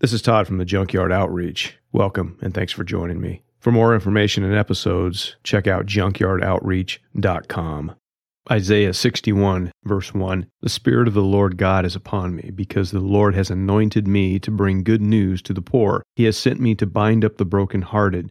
This is Todd from the Junkyard Outreach. Welcome and thanks for joining me. For more information and episodes, check out junkyardoutreach.com. Isaiah 61, verse 1 The Spirit of the Lord God is upon me, because the Lord has anointed me to bring good news to the poor. He has sent me to bind up the brokenhearted,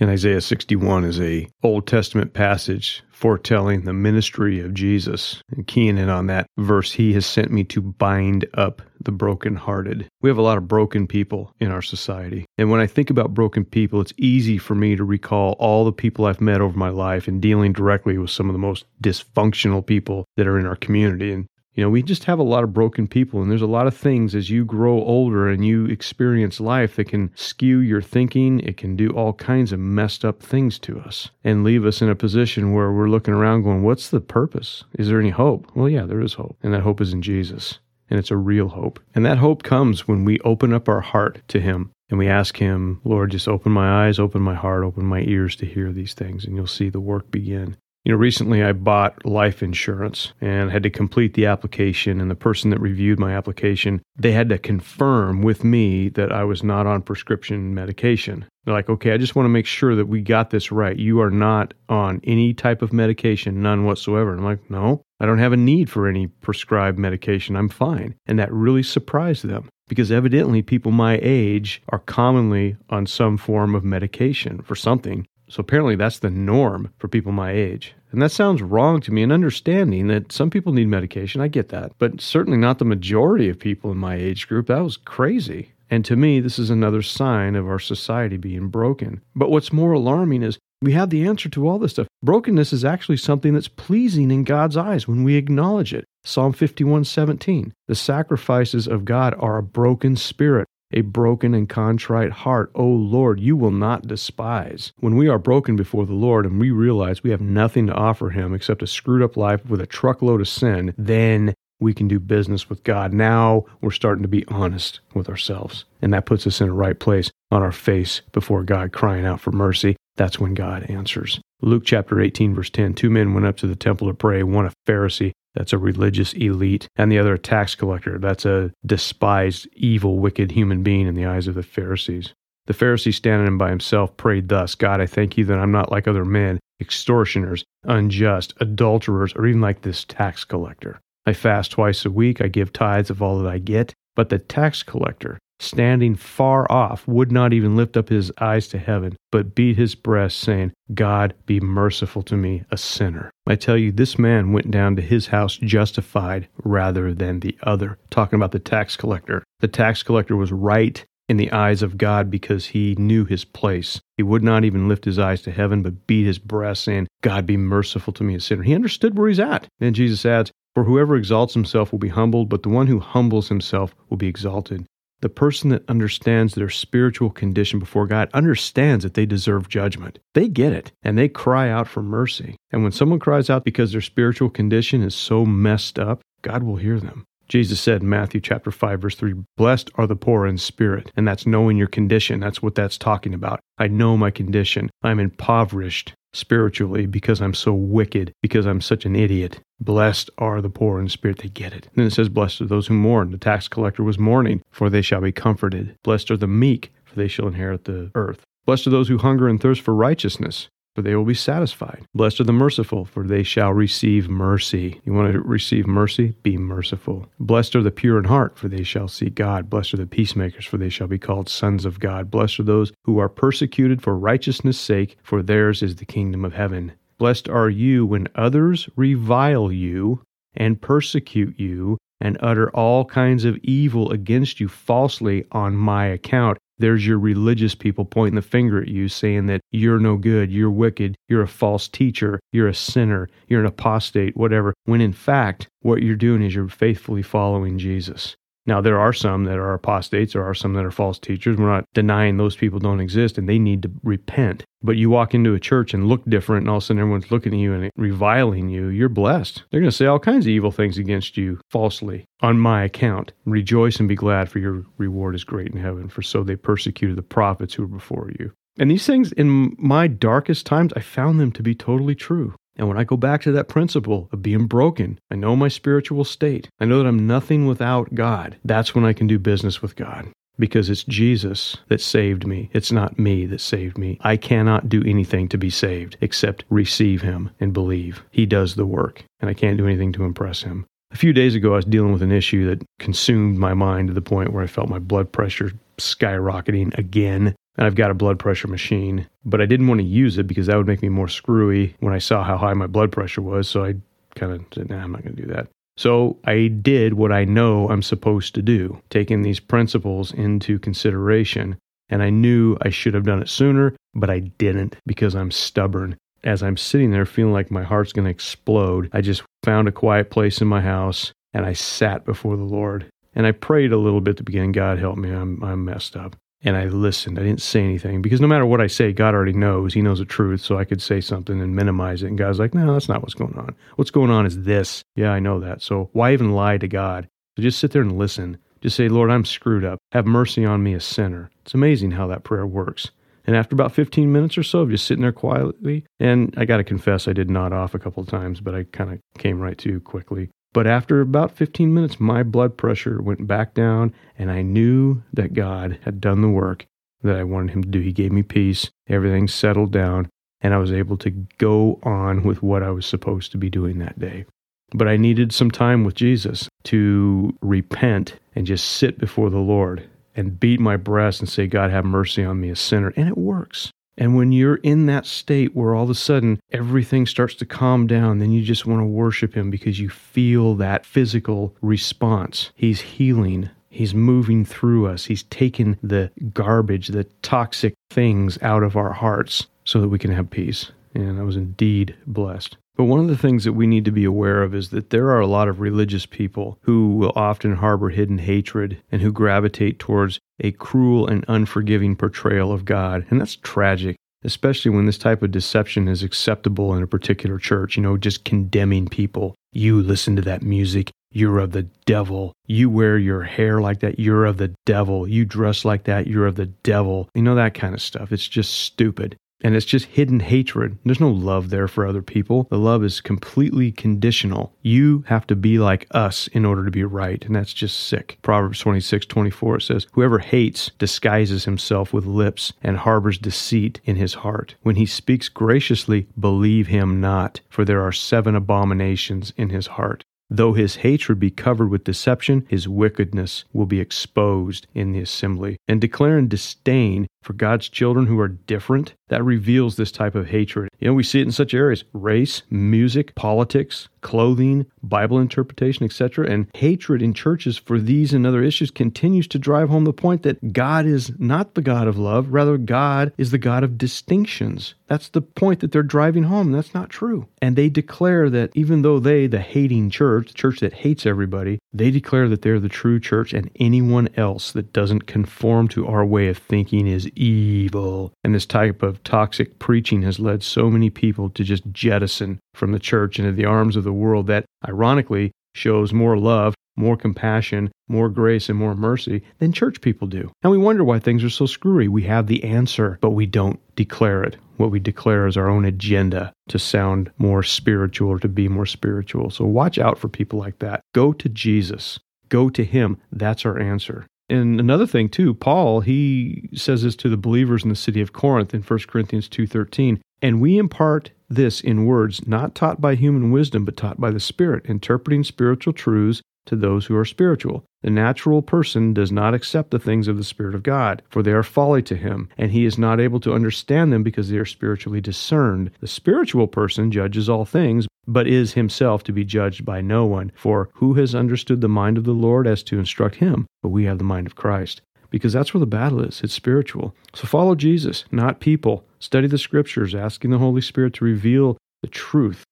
And Isaiah 61 is a Old Testament passage foretelling the ministry of Jesus. And keying in on that verse, he has sent me to bind up the brokenhearted. We have a lot of broken people in our society. And when I think about broken people, it's easy for me to recall all the people I've met over my life and dealing directly with some of the most dysfunctional people that are in our community. And you know, we just have a lot of broken people, and there's a lot of things as you grow older and you experience life that can skew your thinking. It can do all kinds of messed up things to us and leave us in a position where we're looking around going, What's the purpose? Is there any hope? Well, yeah, there is hope, and that hope is in Jesus, and it's a real hope. And that hope comes when we open up our heart to Him and we ask Him, Lord, just open my eyes, open my heart, open my ears to hear these things, and you'll see the work begin. You know, recently I bought life insurance and had to complete the application. And the person that reviewed my application, they had to confirm with me that I was not on prescription medication. They're like, okay, I just want to make sure that we got this right. You are not on any type of medication, none whatsoever. And I'm like, no, I don't have a need for any prescribed medication. I'm fine. And that really surprised them because evidently people my age are commonly on some form of medication for something. So apparently that's the norm for people my age. And that sounds wrong to me and understanding that some people need medication. I get that. But certainly not the majority of people in my age group. That was crazy. And to me, this is another sign of our society being broken. But what's more alarming is we have the answer to all this stuff. Brokenness is actually something that's pleasing in God's eyes when we acknowledge it. Psalm 51:17. The sacrifices of God are a broken spirit, a broken and contrite heart, O Lord, you will not despise. When we are broken before the Lord and we realize we have nothing to offer Him except a screwed up life with a truckload of sin, then we can do business with God. Now we're starting to be honest with ourselves. And that puts us in a right place on our face before God, crying out for mercy. That's when God answers. Luke chapter 18, verse 10 Two men went up to the temple to pray, one a Pharisee that's a religious elite, and the other a tax collector. That's a despised, evil, wicked human being in the eyes of the Pharisees. The Pharisee, standing by himself, prayed thus God, I thank you that I'm not like other men, extortioners, unjust, adulterers, or even like this tax collector. I fast twice a week, I give tithes of all that I get. But the tax collector, standing far off, would not even lift up his eyes to heaven, but beat his breast, saying, God, be merciful to me, a sinner. I tell you, this man went down to his house justified rather than the other. Talking about the tax collector. The tax collector was right in the eyes of God because he knew his place. He would not even lift his eyes to heaven, but beat his breast, saying, God, be merciful to me, a sinner. He understood where he's at. And Jesus adds, For whoever exalts himself will be humbled, but the one who humbles himself will be exalted. The person that understands their spiritual condition before God understands that they deserve judgment. They get it and they cry out for mercy. And when someone cries out because their spiritual condition is so messed up, God will hear them. Jesus said in Matthew chapter 5 verse 3, "Blessed are the poor in spirit." And that's knowing your condition. That's what that's talking about. I know my condition. I'm impoverished spiritually because I'm so wicked, because I'm such an idiot. Blessed are the poor in spirit, they get it. Then it says, Blessed are those who mourn. The tax collector was mourning, for they shall be comforted. Blessed are the meek, for they shall inherit the earth. Blessed are those who hunger and thirst for righteousness, for they will be satisfied. Blessed are the merciful, for they shall receive mercy. You want to receive mercy? Be merciful. Blessed are the pure in heart, for they shall see God. Blessed are the peacemakers, for they shall be called sons of God. Blessed are those who are persecuted for righteousness' sake, for theirs is the kingdom of heaven. Blessed are you when others revile you and persecute you and utter all kinds of evil against you falsely on my account. There's your religious people pointing the finger at you, saying that you're no good, you're wicked, you're a false teacher, you're a sinner, you're an apostate, whatever, when in fact, what you're doing is you're faithfully following Jesus. Now, there are some that are apostates, there are some that are false teachers. We're not denying those people don't exist and they need to repent. But you walk into a church and look different, and all of a sudden everyone's looking at you and reviling you, you're blessed. They're going to say all kinds of evil things against you falsely on my account. Rejoice and be glad, for your reward is great in heaven, for so they persecuted the prophets who were before you. And these things, in my darkest times, I found them to be totally true. And when I go back to that principle of being broken, I know my spiritual state. I know that I'm nothing without God. That's when I can do business with God because it's Jesus that saved me. It's not me that saved me. I cannot do anything to be saved except receive Him and believe. He does the work, and I can't do anything to impress Him. A few days ago, I was dealing with an issue that consumed my mind to the point where I felt my blood pressure skyrocketing again. And I've got a blood pressure machine, but I didn't want to use it because that would make me more screwy when I saw how high my blood pressure was. So I kind of said, nah, I'm not going to do that. So I did what I know I'm supposed to do, taking these principles into consideration. And I knew I should have done it sooner, but I didn't because I'm stubborn. As I'm sitting there feeling like my heart's going to explode, I just found a quiet place in my house and I sat before the Lord. And I prayed a little bit at the beginning God help me, I'm, I'm messed up and I listened. I didn't say anything because no matter what I say, God already knows. He knows the truth. So I could say something and minimize it. And God's like, no, that's not what's going on. What's going on is this. Yeah, I know that. So why even lie to God? So just sit there and listen. Just say, Lord, I'm screwed up. Have mercy on me, a sinner. It's amazing how that prayer works. And after about 15 minutes or so of just sitting there quietly, and I got to confess, I did nod off a couple of times, but I kind of came right to quickly. But after about 15 minutes, my blood pressure went back down, and I knew that God had done the work that I wanted Him to do. He gave me peace, everything settled down, and I was able to go on with what I was supposed to be doing that day. But I needed some time with Jesus to repent and just sit before the Lord and beat my breast and say, God, have mercy on me, a sinner. And it works. And when you're in that state where all of a sudden everything starts to calm down, then you just want to worship Him because you feel that physical response. He's healing. He's moving through us. He's taking the garbage, the toxic things out of our hearts so that we can have peace. And I was indeed blessed. But one of the things that we need to be aware of is that there are a lot of religious people who will often harbor hidden hatred and who gravitate towards a cruel and unforgiving portrayal of God. And that's tragic, especially when this type of deception is acceptable in a particular church, you know, just condemning people. You listen to that music. You're of the devil. You wear your hair like that. You're of the devil. You dress like that. You're of the devil. You know, that kind of stuff. It's just stupid. And it's just hidden hatred. There's no love there for other people. The love is completely conditional. You have to be like us in order to be right. And that's just sick. Proverbs 26, 24 says, Whoever hates disguises himself with lips and harbors deceit in his heart. When he speaks graciously, believe him not, for there are seven abominations in his heart. Though his hatred be covered with deception, his wickedness will be exposed in the assembly. And declaring disdain for God's children who are different, that reveals this type of hatred. You know, we see it in such areas race, music, politics, clothing, Bible interpretation, etc. And hatred in churches for these and other issues continues to drive home the point that God is not the God of love, rather, God is the God of distinctions. That's the point that they're driving home. That's not true. And they declare that even though they, the hating church, the church that hates everybody, they declare that they're the true church and anyone else that doesn't conform to our way of thinking is evil. And this type of toxic preaching has led so many people to just jettison from the church into the arms of the world that, ironically, shows more love, more compassion, more grace, and more mercy than church people do. And we wonder why things are so screwy. We have the answer, but we don't declare it. What we declare is our own agenda to sound more spiritual or to be more spiritual. So watch out for people like that. Go to Jesus. Go to Him. That's our answer. And another thing too, Paul, he says this to the believers in the city of Corinth in 1 Corinthians 2:13, and we impart this in words not taught by human wisdom but taught by the Spirit, interpreting spiritual truths to those who are spiritual. The natural person does not accept the things of the Spirit of God, for they are folly to him, and he is not able to understand them because they are spiritually discerned. The spiritual person judges all things, but is himself to be judged by no one. For who has understood the mind of the Lord as to instruct him? But we have the mind of Christ. Because that's where the battle is. It's spiritual. So follow Jesus, not people. Study the scriptures, asking the Holy Spirit to reveal the truth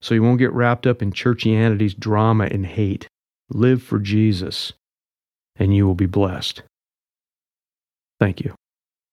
so you won't get wrapped up in churchianity's drama and hate. Live for Jesus. and you will be blessed. Thank you.